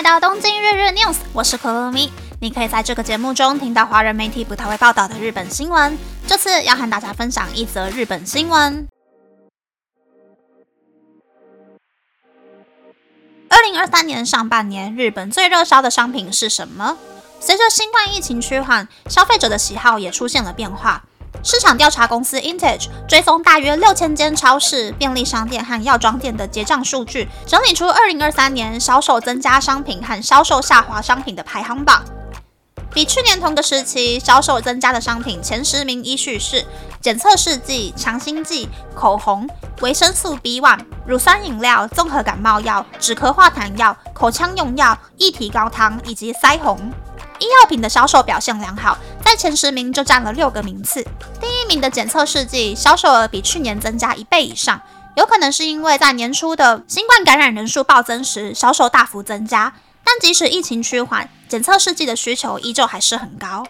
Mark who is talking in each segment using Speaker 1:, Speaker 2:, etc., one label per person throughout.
Speaker 1: 来到东京日日 news，我是可乐咪。你可以在这个节目中听到华人媒体不太会报道的日本新闻。这次要和大家分享一则日本新闻。二零二三年上半年，日本最热销的商品是什么？随着新冠疫情趋缓，消费者的喜好也出现了变化。市场调查公司 Intage 追踪大约六千间超市、便利商店和药妆店的结账数据，整理出二零二三年销售增加商品和销售下滑商品的排行榜。比去年同个时期销售增加的商品前十名依序是检测试剂、强心剂、口红、维生素 B1、乳酸饮料、综合感冒药、止咳化痰药、口腔用药、液体高汤以及腮红。医药品的销售表现良好，在前十名就占了六个名次。第一名的检测试剂销售额比去年增加一倍以上，有可能是因为在年初的新冠感染人数暴增时销售大幅增加。但即使疫情趋缓，检测试剂的需求依旧还是很高。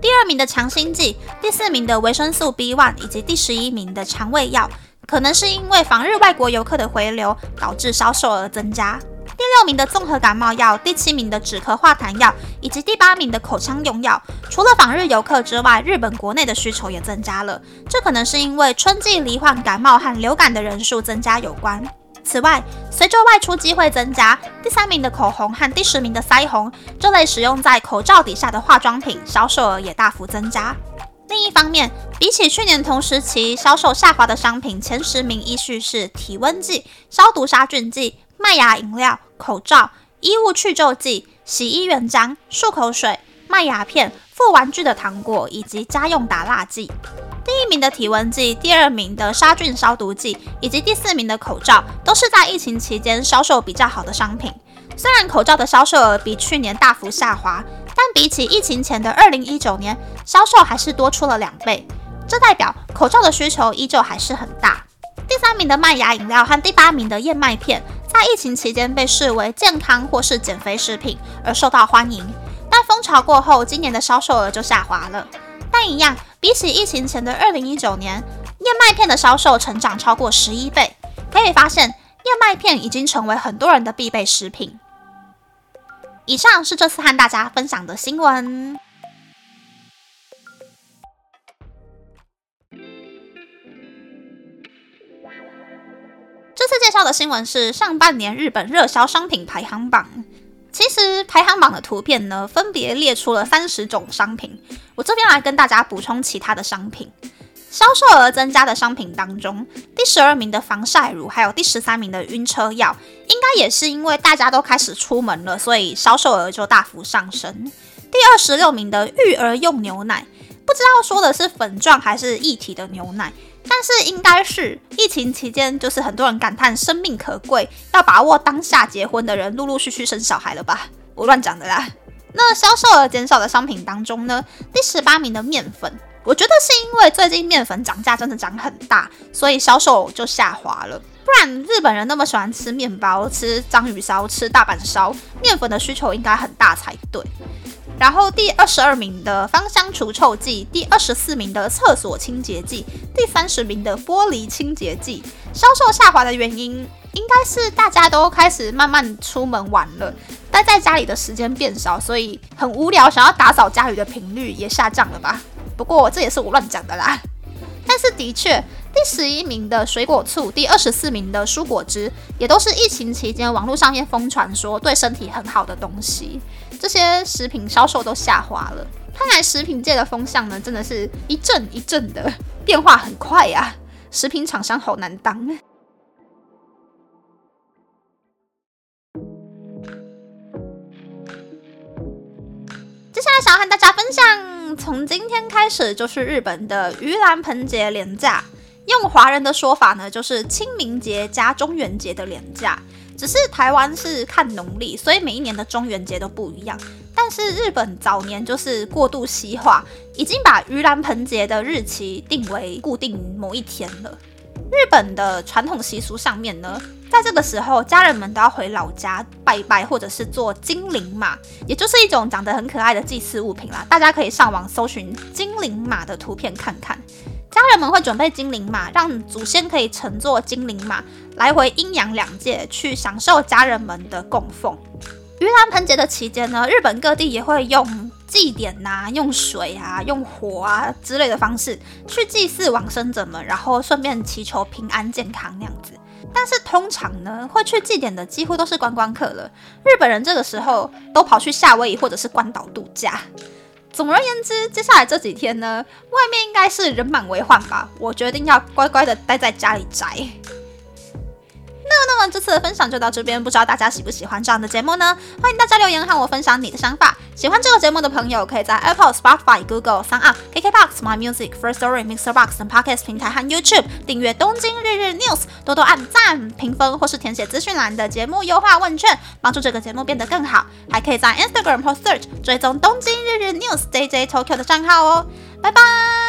Speaker 1: 第二名的强心剂，第四名的维生素 B1 以及第十一名的肠胃药，可能是因为防日外国游客的回流导致销售额增加。第六名的综合感冒药，第七名的止咳化痰药，以及第八名的口腔用药，除了访日游客之外，日本国内的需求也增加了。这可能是因为春季罹患感冒和流感的人数增加有关。此外，随着外出机会增加，第三名的口红和第十名的腮红这类使用在口罩底下的化妆品销售额也大幅增加。另一方面，比起去年同时期销售下滑的商品，前十名依序是体温计、消毒杀菌剂。麦芽饮料、口罩、衣物去皱剂、洗衣原浆、漱口水、麦芽片、附玩具的糖果以及家用打蜡剂。第一名的体温计，第二名的杀菌消毒剂，以及第四名的口罩，都是在疫情期间销售比较好的商品。虽然口罩的销售额比去年大幅下滑，但比起疫情前的二零一九年，销售还是多出了两倍。这代表口罩的需求依旧还是很大。第三名的麦芽饮料和第八名的燕麦片。在疫情期间被视为健康或是减肥食品而受到欢迎，但风潮过后，今年的销售额就下滑了。但一样，比起疫情前的二零一九年，燕麦片的销售成长超过十一倍。可以发现，燕麦片已经成为很多人的必备食品。以上是这次和大家分享的新闻。的新闻是上半年日本热销商品排行榜。其实排行榜的图片呢，分别列出了三十种商品。我这边来跟大家补充其他的商品。销售额增加的商品当中，第十二名的防晒乳，还有第十三名的晕车药，应该也是因为大家都开始出门了，所以销售额就大幅上升。第二十六名的育儿用牛奶，不知道说的是粉状还是液体的牛奶。但是应该是疫情期间，就是很多人感叹生命可贵，要把握当下结婚的人陆陆续续生小孩了吧？我乱讲的啦。那销售额减少的商品当中呢，第十八名的面粉，我觉得是因为最近面粉涨价真的涨很大，所以销售就下滑了。不然日本人那么喜欢吃面包、吃章鱼烧、吃大阪烧，面粉的需求应该很大才对。然后第二十二名的芳香除臭剂，第二十四名的厕所清洁剂，第三十名的玻璃清洁剂，销售下滑的原因应该是大家都开始慢慢出门玩了，待在家里的时间变少，所以很无聊，想要打扫家里的频率也下降了吧？不过这也是我乱讲的啦。但是的确，第十一名的水果醋，第二十四名的蔬果汁，也都是疫情期间网络上面疯传说对身体很好的东西。这些食品销售都下滑了，看来食品界的风向呢，真的是一阵一阵的变化很快呀，食品厂商好难当。接下来想要和大家分享，从今天开始就是日本的盂兰盆节连假，用华人的说法呢，就是清明节加中元节的连假。只是台湾是看农历，所以每一年的中元节都不一样。但是日本早年就是过度西化，已经把盂兰盆节的日期定为固定某一天了。日本的传统习俗上面呢，在这个时候，家人们都要回老家拜拜，或者是做精灵马，也就是一种长得很可爱的祭祀物品啦。大家可以上网搜寻精灵马的图片看看。家人们会准备精灵马，让祖先可以乘坐精灵马来回阴阳两界去享受家人们的供奉。盂兰盆节的期间呢，日本各地也会用祭典呐、用水啊、用火啊之类的方式去祭祀往生者们，然后顺便祈求平安健康那样子。但是通常呢，会去祭典的几乎都是观光客了。日本人这个时候都跑去夏威夷或者是关岛度假。总而言之，接下来这几天呢，外面应该是人满为患吧。我决定要乖乖的待在家里宅。那么这次的分享就到这边，不知道大家喜不喜欢这样的节目呢？欢迎大家留言和我分享你的想法。喜欢这个节目的朋友，可以在 Apple、Spotify、Google、s o u n KKBox、My Music、First Story、Mixer Box 等 Podcast 平台和 YouTube 订阅《东京日日 News》，多多按赞、评分或是填写资讯栏的节目优化问卷，帮助这个节目变得更好。还可以在 Instagram 或 Search 追踪《东京日日 News》JJ Tokyo 的账号哦。拜拜。